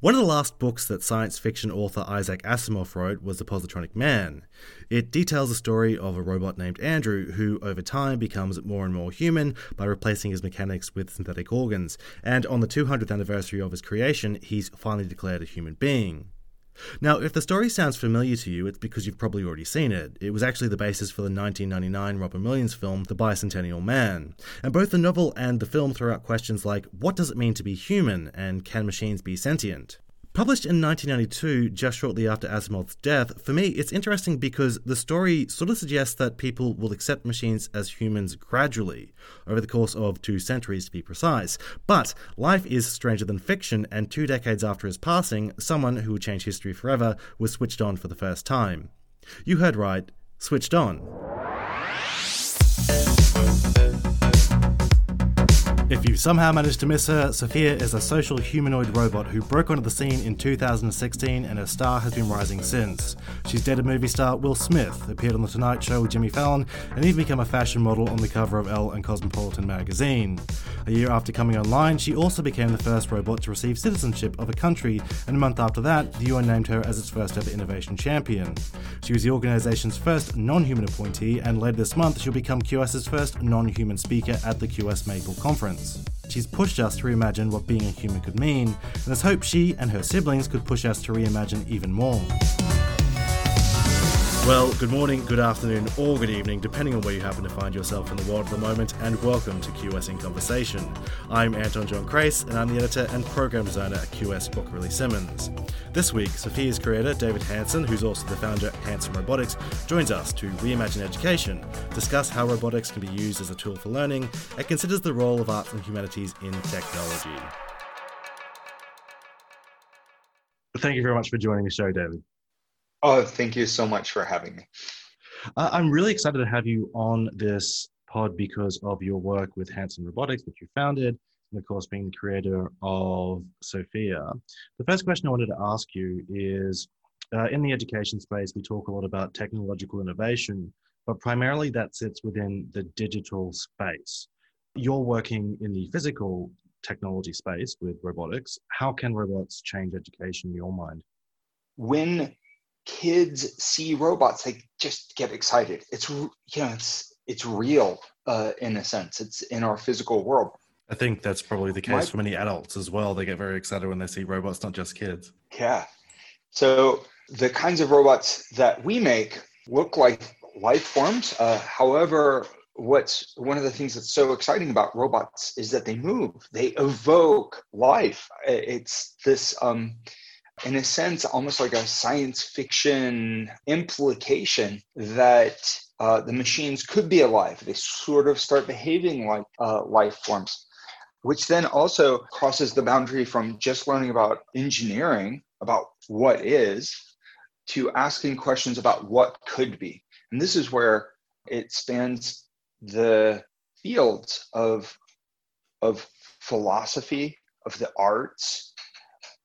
One of the last books that science fiction author Isaac Asimov wrote was The Positronic Man. It details the story of a robot named Andrew who, over time, becomes more and more human by replacing his mechanics with synthetic organs, and on the 200th anniversary of his creation, he's finally declared a human being. Now, if the story sounds familiar to you, it's because you've probably already seen it. It was actually the basis for the 1999 Robin Williams film, The Bicentennial Man. And both the novel and the film throw out questions like what does it mean to be human, and can machines be sentient? Published in 1992, just shortly after Asimov's death, for me it's interesting because the story sort of suggests that people will accept machines as humans gradually, over the course of two centuries to be precise. But life is stranger than fiction, and two decades after his passing, someone who would change history forever was switched on for the first time. You heard right, switched on. If you somehow managed to miss her, Sophia is a social humanoid robot who broke onto the scene in 2016 and her star has been rising since. She's dated movie star Will Smith, appeared on The Tonight Show with Jimmy Fallon, and even became a fashion model on the cover of Elle and Cosmopolitan magazine. A year after coming online, she also became the first robot to receive citizenship of a country, and a month after that, the UN named her as its first ever innovation champion. She was the organization's first non human appointee, and later this month, she'll become QS's first non human speaker at the QS Maple Conference. She's pushed us to reimagine what being a human could mean, and there's hope she and her siblings could push us to reimagine even more. Well, good morning, good afternoon, or good evening, depending on where you happen to find yourself in the world at the moment, and welcome to QS in Conversation. I'm Anton John Crace, and I'm the editor and program designer at QS Quacquarelli Symonds. This week, Sophia's creator, David Hanson, who's also the founder of Hanson Robotics, joins us to reimagine education, discuss how robotics can be used as a tool for learning, and considers the role of arts and humanities in technology. Thank you very much for joining the show, David. Oh, thank you so much for having me. Uh, I'm really excited to have you on this pod because of your work with Hanson Robotics, which you founded, and of course, being the creator of Sophia. The first question I wanted to ask you is uh, in the education space, we talk a lot about technological innovation, but primarily that sits within the digital space. You're working in the physical technology space with robotics. How can robots change education in your mind? When kids see robots, they just get excited. It's you know, it's it's real uh, in a sense. It's in our physical world. I think that's probably the case My, for many adults as well. They get very excited when they see robots, not just kids. Yeah. So the kinds of robots that we make look like life forms. Uh, however, what's one of the things that's so exciting about robots is that they move. They evoke life. It's this. Um, in a sense, almost like a science fiction implication that uh, the machines could be alive. They sort of start behaving like uh, life forms, which then also crosses the boundary from just learning about engineering, about what is, to asking questions about what could be. And this is where it spans the fields of, of philosophy, of the arts,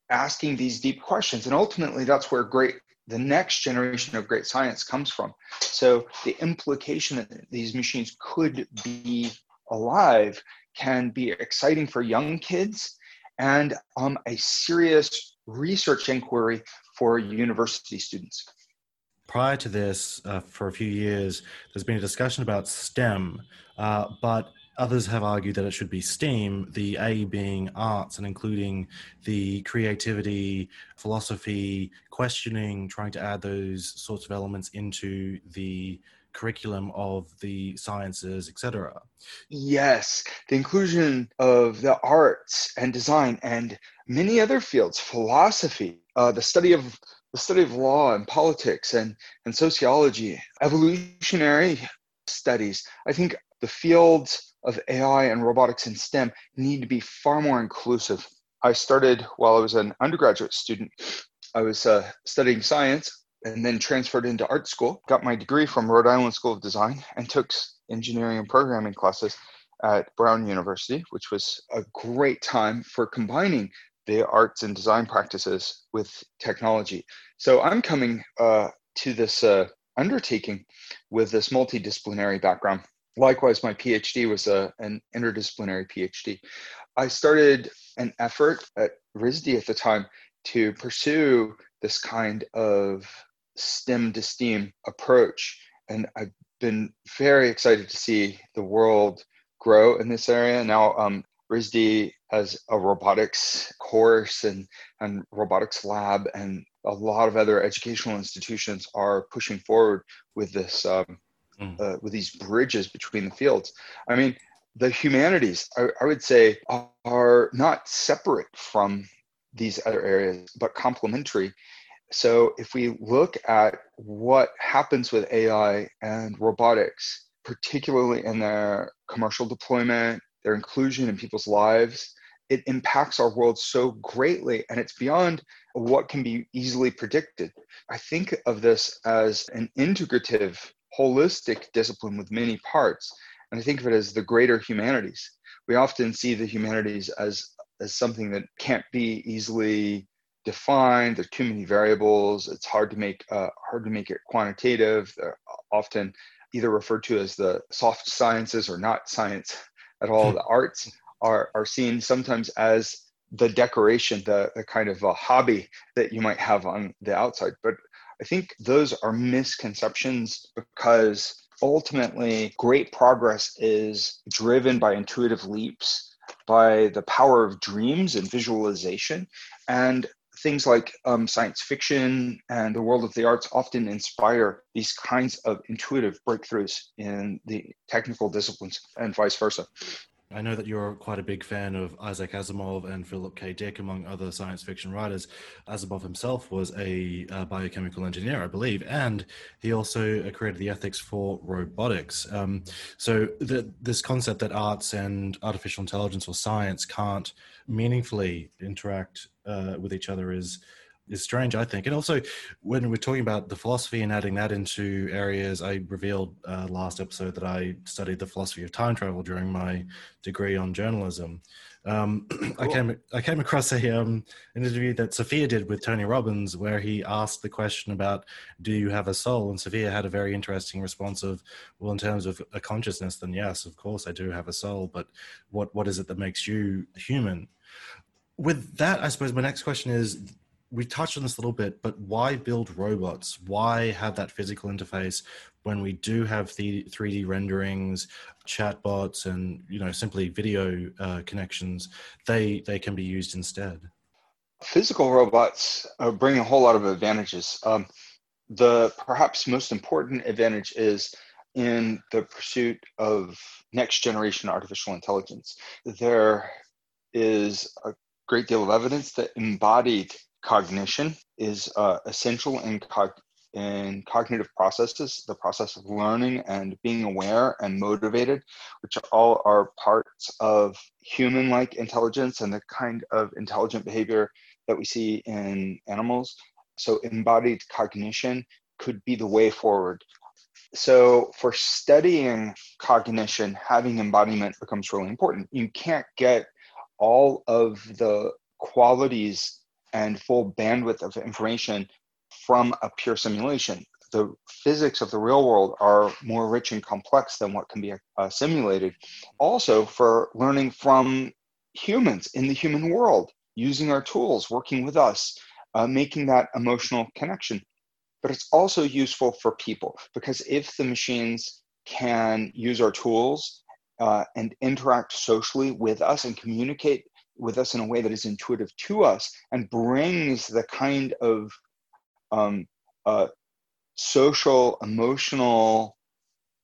asking these deep questions. And ultimately, that's where great the next generation of great science comes from. So the implication that these machines could be alive can be exciting for young kids and um, a serious research inquiry for university students. Prior to this, uh, for a few years, there's been a discussion about STEM, uh, but Others have argued that it should be STEAM, the A being arts and including the creativity, philosophy, questioning, trying to add those sorts of elements into the curriculum of the sciences, etc. Yes, the inclusion of the arts and design and many other fields, philosophy, uh, the study of the study of law and politics and, and sociology, evolutionary studies. I think the fields of AI and robotics and STEM need to be far more inclusive. I started while I was an undergraduate student. I was uh, studying science and then transferred into art school, got my degree from Rhode Island School of Design, and took engineering and programming classes at Brown University, which was a great time for combining the arts and design practices with technology. So I'm coming uh, to this uh, undertaking with this multidisciplinary background likewise, my PhD was a, an interdisciplinary PhD. I started an effort at RISD at the time to pursue this kind of STEM to STEAM approach. And I've been very excited to see the world grow in this area. Now, um, RISD has a robotics course and, and robotics lab, and a lot of other educational institutions are pushing forward with this um, mm. uh, with these bridges between the fields. I mean, the humanities, I, I would say, are not separate from these other areas, but complementary. So if we look at what happens with AI and robotics, particularly in their commercial deployment, their inclusion in people's lives, it impacts our world so greatly and it's beyond what can be easily predicted. I think of this as an integrative, holistic discipline with many parts. And I think of it as the greater humanities. We often see the humanities as, as something that can't be easily defined. There are too many variables. It's hard to make uh, hard to make it quantitative. They're often either referred to as the soft sciences or not science at all. the arts are are seen sometimes as the decoration, the, the kind of a hobby that you might have on the outside. But I think those are misconceptions because ultimately great progress is driven by intuitive leaps by the power of dreams and visualization and things like um, science fiction and the world of the arts often inspire these kinds of intuitive breakthroughs in the technical disciplines and vice versa. I know that you're quite a big fan of Isaac Asimov and Philip K. Dick, among other science fiction writers. Asimov himself was a uh, biochemical engineer, I believe, and he also created the ethics for robotics. Um, so, the, this concept that arts and artificial intelligence or science can't meaningfully interact uh, with each other is is strange, I think. And also, when we're talking about the philosophy and adding that into areas, I revealed uh, last episode that I studied the philosophy of time travel during my degree on journalism. Um, cool. I came I came across a um, an interview that Sophia did with Tony Robbins, where he asked the question about "Do you have a soul?" and Sophia had a very interesting response of, "Well, in terms of a consciousness, then yes, of course I do have a soul, but what what is it that makes you human?" With that, I suppose my next question is we touched on this a little bit, but why build robots? Why have that physical interface when we do have the 3D renderings, chatbots, and you know simply video uh, connections? They they can be used instead. Physical robots bring a whole lot of advantages. Um, the perhaps most important advantage is in the pursuit of next generation artificial intelligence. There is a great deal of evidence that embodied cognition is uh, essential in, cog- in cognitive processes, the process of learning and being aware and motivated, which all are parts of human like intelligence and the kind of intelligent behavior that we see in animals. So, embodied cognition could be the way forward. So, for studying cognition, having embodiment becomes really important. You can't get all of the qualities and full bandwidth of information from a pure simulation. The physics of the real world are more rich and complex than what can be uh, simulated. Also, for learning from humans in the human world, using our tools, working with us, uh, making that emotional connection. But it's also useful for people because if the machines can use our tools uh, and interact socially with us and communicate with us in a way that is intuitive to us and brings the kind of um, uh, social, emotional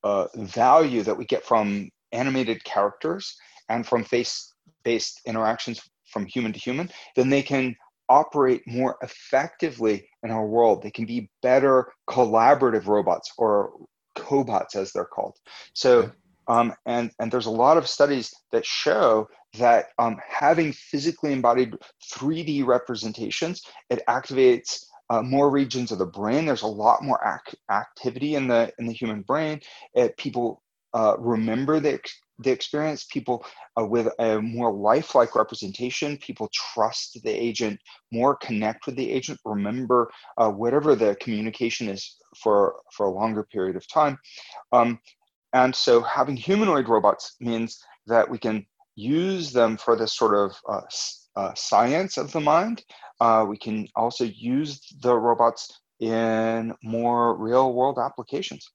uh, value that we get from animated characters and from face based interactions from human to human, then they can operate more effectively in our world. They can be better collaborative robots or cobots, as they're called. So, um, and, and there's a lot of studies that show that um, having physically embodied 3D representations, it activates uh, more regions of the brain. There's a lot more ac- activity in the in the human brain. It, people uh, remember the the experience. People uh, with a more lifelike representation. People trust the agent more, connect with the agent, remember uh, whatever the communication is for for a longer period of time. Um, and so, having humanoid robots means that we can use them for this sort of uh, uh, science of the mind. Uh, we can also use the robots in more real world applications.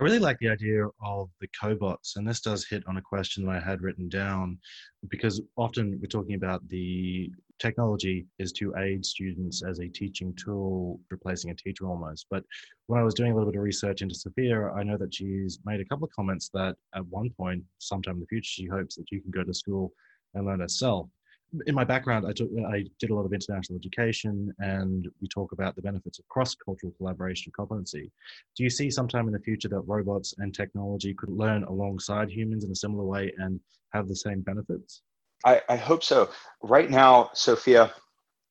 I really like the idea of the cobots, and this does hit on a question that I had written down because often we're talking about the technology is to aid students as a teaching tool, replacing a teacher almost. But when I was doing a little bit of research into Sophia, I know that she's made a couple of comments that at one point, sometime in the future, she hopes that you can go to school and learn herself in my background, I, took, I did a lot of international education, and we talk about the benefits of cross-cultural collaboration and competency. Do you see sometime in the future that robots and technology could learn alongside humans in a similar way and have the same benefits? I, I hope so. Right now, Sophia,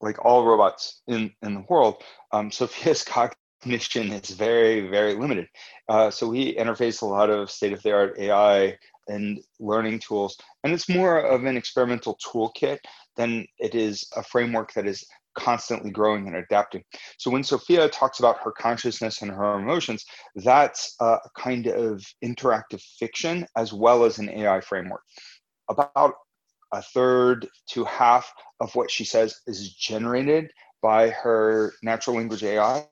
like all robots in, in the world, um, Sophia's cognition is very, very limited. Uh, so we interface a lot of state-of-the-art AI and learning tools. And it's more of an experimental toolkit than it is a framework that is constantly growing and adapting. So when Sophia talks about her consciousness and her emotions, that's a kind of interactive fiction as well as an AI framework. About a third to half of what she says is generated by her natural language AI,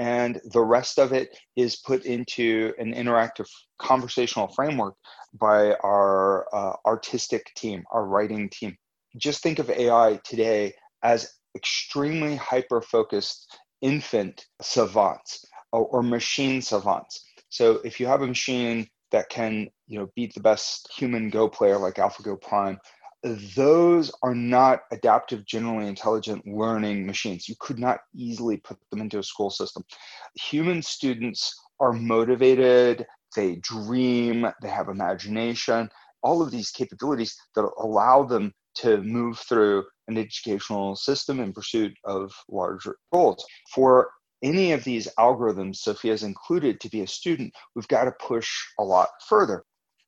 and the rest of it is put into an interactive conversational framework by our uh, artistic team, our writing team. Just think of AI today as extremely hyper focused infant savants or, or machine savants. So if you have a machine that can you know beat the best human go player like AlphaGo Prime, those are not adaptive, generally intelligent learning machines. You could not easily put them into a school system. Human students are motivated, they dream, they have imagination, all of these capabilities that allow them to move through an educational system in pursuit of larger goals. For any of these algorithms, Sophia's included, to be a student, we've got to push a lot further.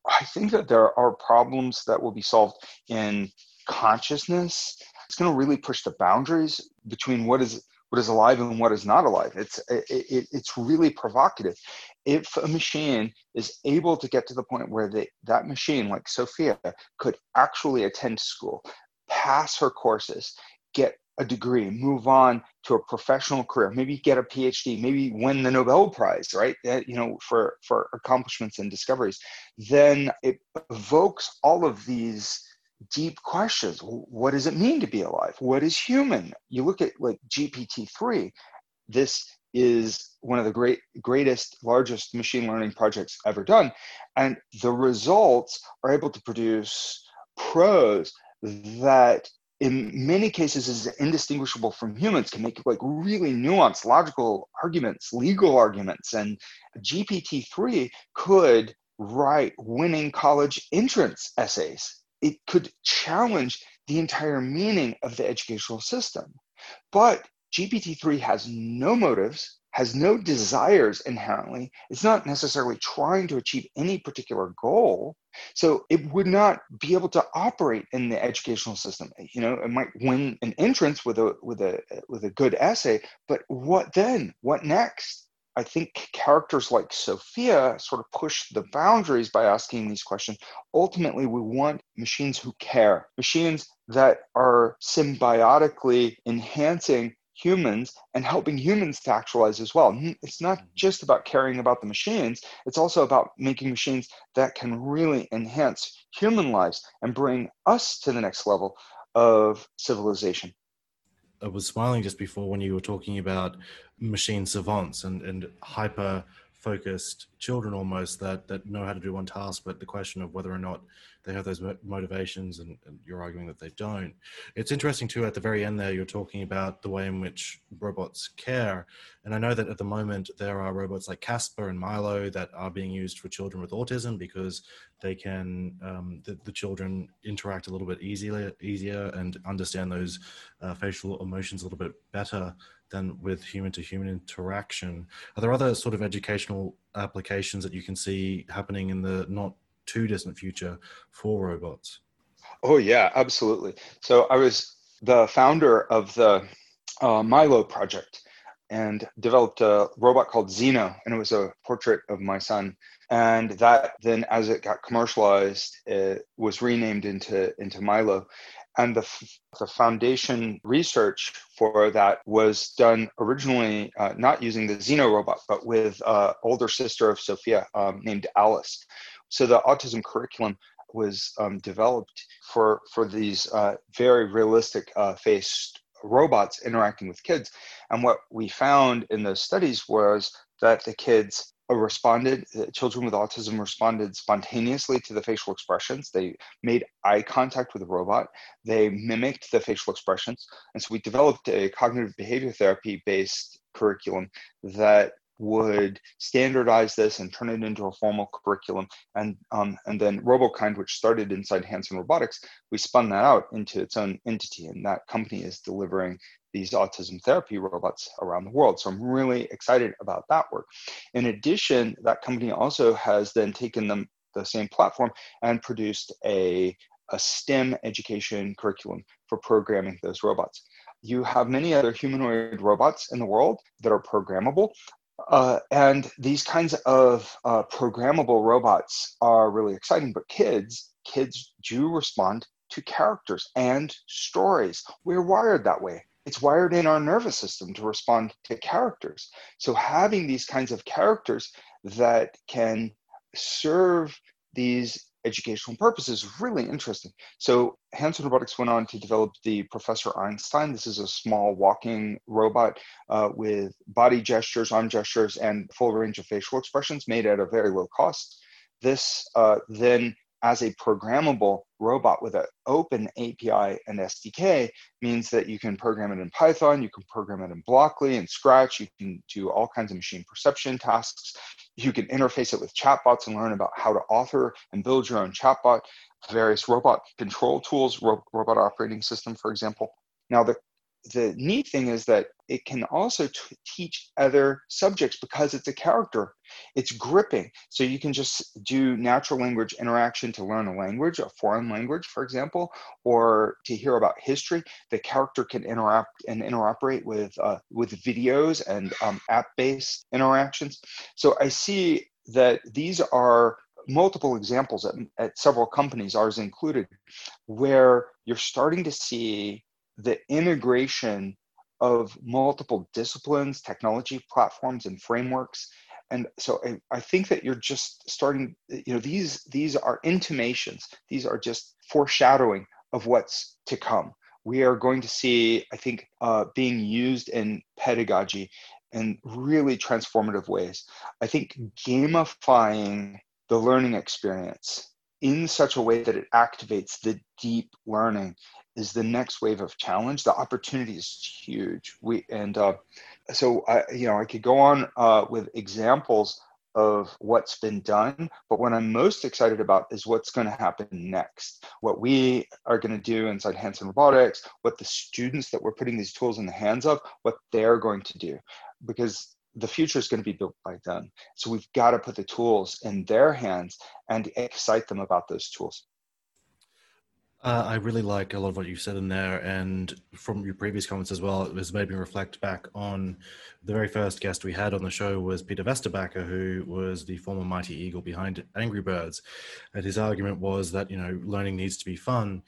I think that there are problems that will be solved in consciousness. It's going to really push the boundaries between what is what is alive and what is not alive. It's it, it, it's really provocative. If a machine is able to get to the point where they, that machine, like Sophia, could actually attend school, pass her courses, get a degree, move on to a professional career, maybe get a PhD, maybe win the Nobel Prize, right? You know, for for accomplishments and discoveries, then it evokes all of these deep questions. What does it mean to be alive? What is human? You look at like GPT-3. This is one of the great greatest largest machine learning projects ever done and the results are able to produce prose that in many cases is indistinguishable from humans can make like really nuanced logical arguments legal arguments and gpt-3 could write winning college entrance essays. It could challenge the entire meaning of the educational system. But gpt-3 has no motives has no desires inherently it's not necessarily trying to achieve any particular goal so it would not be able to operate in the educational system. You know, it might win an entrance with a with a with a good essay, but what then? What next? I think characters like Sophia sort of push the boundaries by asking these questions. Ultimately, we want machines who care, machines that are symbiotically enhancing humans and helping humans to actualize as well. It's not mm-hmm. just about caring about the machines, it's also about making machines that can really enhance human lives and bring us to the next level of civilization. I was smiling just before when you were talking about machine savants and, and hyper focused children almost that that know how to do one task but the question of whether or not they have those motivations and, and, you're arguing that they don't. It's interesting too at the very end there you're talking about the way in which robots care. And i know that at the moment there are robots like Kaspar and milo that are being used for children with autism because they can um, the, the, children interact a little bit easier easier and understand those uh, facial emotions a little bit better than with human to human interaction. Are there other sort of educational applications that you can see happening in the not too distant future for robots? Oh, yeah, absolutely. So I was the founder of the uh, Milo project and developed a robot called Zeno, and it was a portrait of my son. And that then, as it got commercialized, it was renamed into into Milo. And the, the foundation research for that was done originally uh, not using the Zeno robot, but with an uh, older sister of Sophia um, named Alice. So the autism curriculum was um, developed for for these uh, very realistic uh, faced robots interacting with kids. And what we found in those studies was that the kids Uh, responded, uh, children with autism responded spontaneously to the facial expressions. They made eye contact with the robot. They mimicked the facial expressions. And so we developed a cognitive behavior therapy based curriculum that would standardize this and turn it into a formal curriculum. And, um, and then RoboKind, which started inside Hanson Robotics, we spun that out into its own entity. And that company is delivering these autism therapy robots around the world. So I'm really excited about that work. In addition, that company also has then taken them the same platform and produced a, a STEM education curriculum for programming those robots you have many other humanoid robots in the world that are programmable. Uh, and these kinds of uh, programmable robots are really exciting, but kids, kids do respond to characters and stories. We're wired that way. It's wired in our nervous system to respond to characters. So having these kinds of characters that can serve these educational purposes really interesting. So Hanson Robotics went on to develop the Professor Einstein. This is a small walking robot uh, with body gestures, arm gestures, and full range of facial expressions made at a very low cost. This uh, then as a programmable robot with an open API and SDK means that you can program it in Python, you can program it in Blockly and Scratch, you can do all kinds of machine perception tasks, you can interface it with chatbots and learn about how to author and build your own chatbot, various robot control tools, ro- robot operating system, for example. Now, the the neat thing is that it can also t- teach other subjects because it's a character. It's gripping. So you can just do natural language interaction to learn a language, a foreign language, for example, or to hear about history. The character can interact and interoperate with uh, with videos and um, app-based interactions. So I see that these are multiple examples at, at several companies, ours included, where you're starting to see the integration of multiple disciplines, technology platforms, and frameworks. And so I, I, think that you're just starting, you know, these these are intimations, these are just foreshadowing of what's to come. We are going to see, I think, uh, being used in pedagogy in really transformative ways. I think gamifying the learning experience in such a way that it activates the deep learning is the next wave of challenge. The opportunity is huge. We and uh, so I, you know, I could go on uh, with examples of what's been done, but what I'm most excited about is what's going to happen next. What we are going to do inside Hanson Robotics, what the students that we're putting these tools in the hands of, what they're going to do, because the future is going to be built by them. So we've got to put the tools in their hands and excite them about those tools. Uh, I really like a lot of what you said in there, and from your previous comments as well, it has made me reflect back on the very first guest we had on the show was Peter Vesterbacka, who was the former Mighty Eagle behind Angry Birds, and his argument was that you know learning needs to be fun.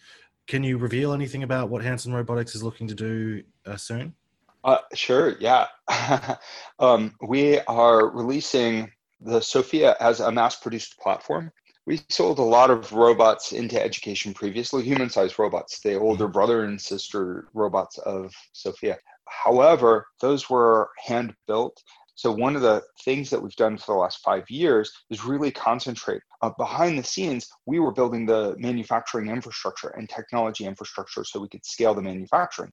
Can you reveal anything about what Hanson Robotics is looking to do uh, soon? Uh, sure, yeah. um, we are releasing the Sophia as a mass-produced platform we sold a lot of robots into education previously, human sized robots, the older mm-hmm. brother and sister robots of Sophia. However, those were hand built. So, one of the things that we've done for the last five years is really concentrate. Uh, behind the scenes, we were building the manufacturing infrastructure and technology infrastructure so we could scale the manufacturing.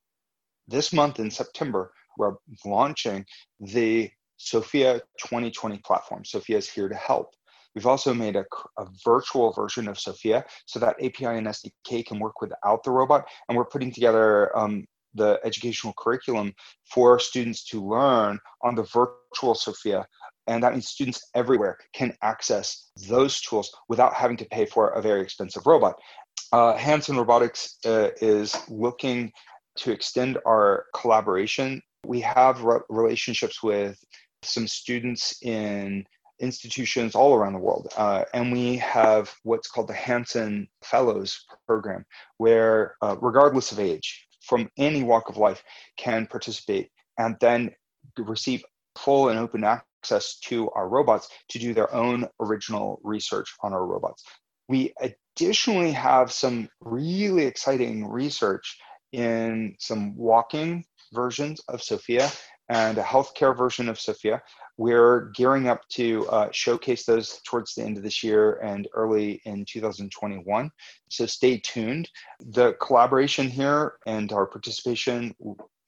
This month in September, we're launching the Sophia 2020 platform. Sophia is here to help. We've also made a, a, virtual version of Sophia so that API and SDK can work without the robot. And we're putting together um, the educational curriculum for students to learn on the virtual Sophia. And that means students everywhere can access those tools without having to pay for a very expensive robot. Uh, Hanson Robotics uh, is looking to extend our collaboration. We have re- relationships with some students in institutions all around the world. Uh, and we have what's called the Hanson Fellows Program, where, uh, regardless of age, from any walk of life, can participate and then receive full and open access to our robots to do their own original research on our robots. We additionally have some really exciting research in some walking versions of Sophia and a healthcare version of Sophia. We're gearing up to uh, showcase those towards the end of this year and early in 2021. So stay tuned. The collaboration here and our participation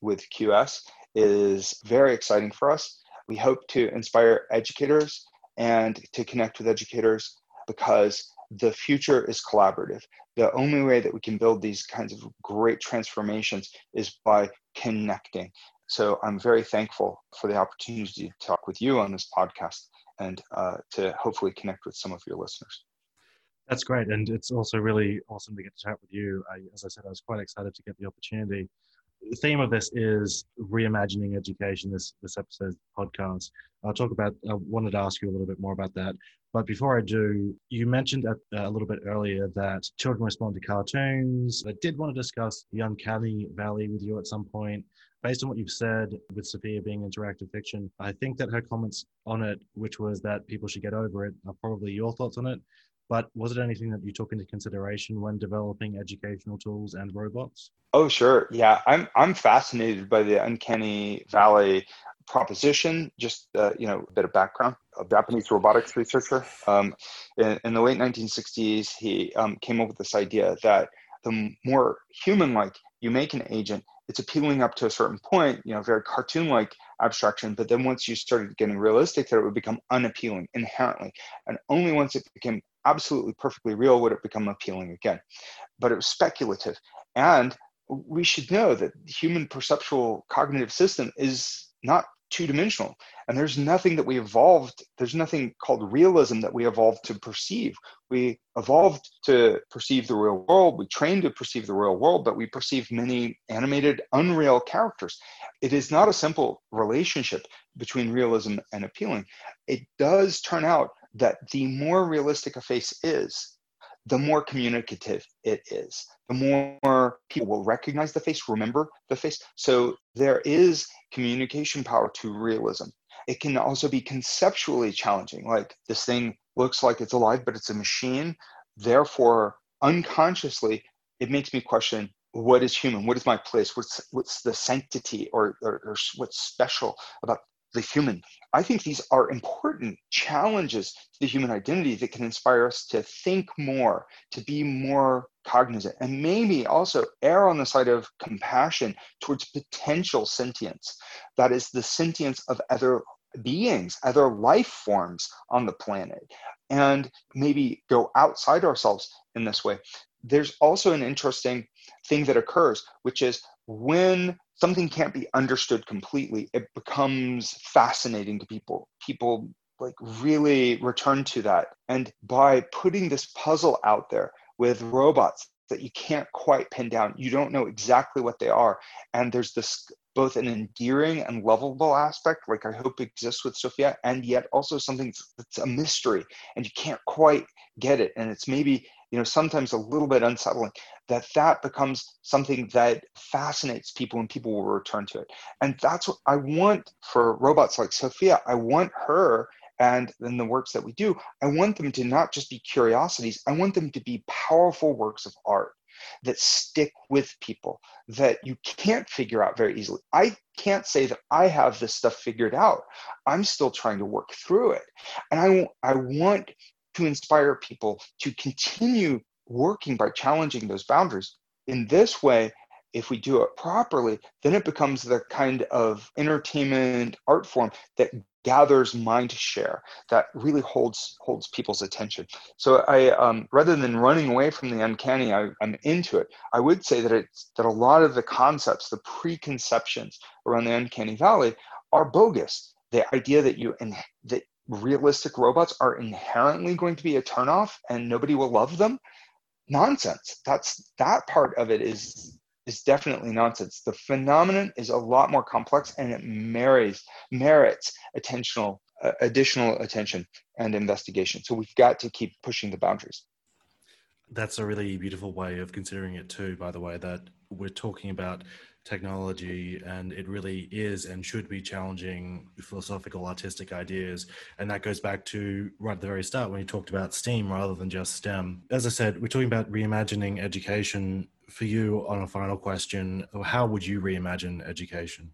with QS is very exciting for us. We hope to inspire educators and to connect with educators because the future is collaborative. The only way that we can build these kinds of great transformations is by connecting. So I'm very thankful for the opportunity to talk with you on this podcast and uh, to hopefully connect with some of your listeners. That's great. And it's also really awesome to get to chat with you. I, as I said, I was quite excited to get the opportunity the theme of this is reimagining education. This this episode's podcast. I'll talk about. I wanted to ask you a little bit more about that. But before I do, you mentioned a, a little bit earlier that children respond to cartoons. I did want to discuss the uncanny valley with you at some point. Based on what you've said with Sophia being interactive fiction, I think that her comments on it, which was that people should get over it, are probably your thoughts on it. But was it anything that you took into consideration when developing educational tools and robots? Oh, sure. Yeah, I'm I'm fascinated by the uncanny valley proposition. Just uh, you know, a bit of background. A Japanese robotics researcher um, in, in, the late 1960s, he um, came up with this idea that the more human-like you make an agent, it's appealing up to a certain point, you know, very cartoon-like abstraction. But then once you started getting realistic, that it would become unappealing inherently, and only once it became absolutely perfectly real would it become appealing again. But it was speculative. And we should know that human perceptual cognitive system is not two dimensional. And there's nothing that we evolved, there's nothing called realism that we evolved to perceive. We evolved to perceive the real world, we trained to perceive the real world, but we perceive many animated, unreal characters. It is not a simple relationship between realism and appealing. It does turn out that the more realistic a face is, the more communicative it is. The more people will recognize the face, remember the face. So there is communication power to realism. It can also be conceptually challenging. Like this thing looks like it's alive, but it's a machine. Therefore, unconsciously, it makes me question what is human? What is my place? What's what's the sanctity or, or, or what's special about the human. I think these are important challenges to the human identity that can inspire us to think more, to be more cognizant, and maybe also err on the side of compassion towards potential sentience. That is the sentience of other beings, other life forms on the planet, and maybe go outside ourselves in this way. There's also an interesting thing that occurs, which is when something can't be understood completely, it becomes fascinating to people. People like really return to that. And by putting this puzzle out there with robots that you can't quite pin down, you don't know exactly what they are. And there's this both an endearing and lovable aspect, like I hope exists with Sophia, and yet also something that's a mystery and you can't quite get it. And it's maybe you know sometimes a little bit unsettling that that becomes something that fascinates people and people will return to it and that's what i want for robots like sophia i want her and then the works that we do i want them to not just be curiosities i want them to be powerful works of art that stick with people that you can't figure out very easily. I can't say that I have this stuff figured out. I'm still trying to work through it. And I, I want to inspire people to continue working by challenging those boundaries. In this way, if we do it properly, then it becomes the kind of entertainment art form that gathers mind share that really holds holds people's attention. So I, um, rather than running away from the uncanny, I, am into it. I would say that it's that a lot of the concepts, the preconceptions around the uncanny valley, are bogus. The idea that you and that realistic robots are inherently going to be a turnoff and nobody will love them nonsense that's that part of it is is definitely nonsense the phenomenon is a lot more complex and it marries merits attentional uh, additional attention and investigation. So we've got to keep pushing the boundaries. That's a really beautiful way of considering it, too, by the way, that we're talking about technology and it really is and should be challenging philosophical artistic ideas. And that goes back to right at the very start when you talked about steam rather than just stem. As i said we're talking about reimagining education. For you on a final question how would you reimagine education?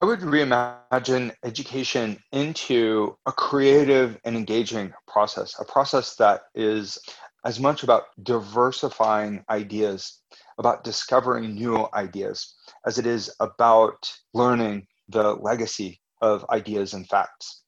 I would reimagine education into a creative and engaging process, a process that is as much about diversifying ideas, about discovering new ideas, as it is about learning the legacy of ideas and facts.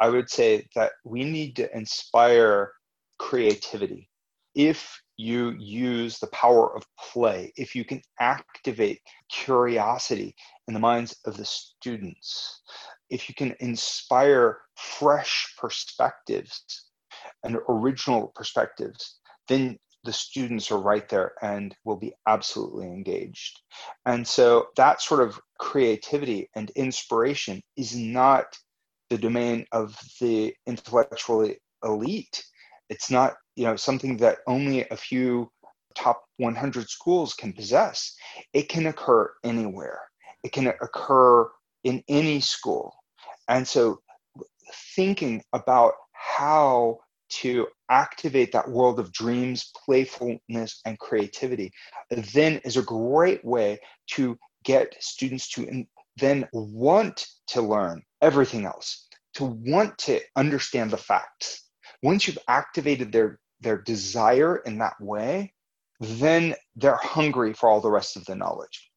I would say that we need to inspire creativity. If you use the power of play, if you can activate curiosity in the minds of the students, if you can inspire fresh perspectives and original perspectives, then the students are right there and will be absolutely engaged. And so that sort of creativity and inspiration is not the domain of the intellectually elite. It's not, you know, something that only a few top 100 schools can possess. It can occur anywhere. It can occur in any school. And so thinking about how to activate that world of dreams, playfulness, and creativity, then is a great way to get students to then want to learn everything else, to want to understand the facts. Once you've activated their, their desire in that way, then they're hungry for all the rest of the knowledge.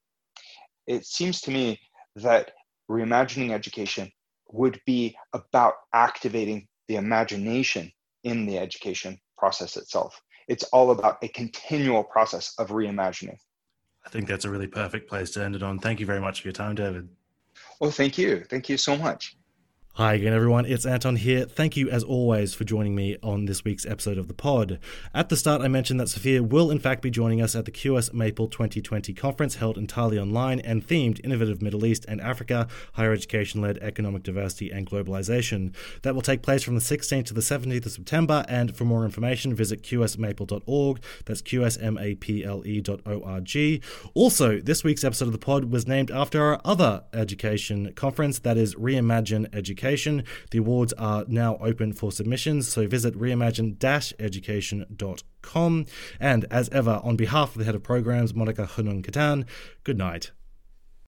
It seems to me that reimagining education would be about activating the imagination in the education process itself. It's all about a continual process of reimagining. I think that's a really perfect place to end it on. Thank you very much for your time, David. Oh, thank you. Thank you so much. Hi again, everyone. It's Anton here. Thank you, as always, for joining me on this week's episode of the pod. At the start, I mentioned that Sophia will, in fact, be joining us at the QS Maple 2020 conference held entirely online and themed Innovative Middle East and Africa, Higher Education Led Economic Diversity and Globalization. That will take place from the 16th to the 17th of September, and for more information, visit qsmaple.org. That's qsmaple.org. Also, this week's episode of the pod was named after our other education conference, that is Reimagine Education Education. The awards are now open for submissions, so visit reimagine-education.com. And as ever, on behalf of the head of programs, Monica Hunung Katan, good night.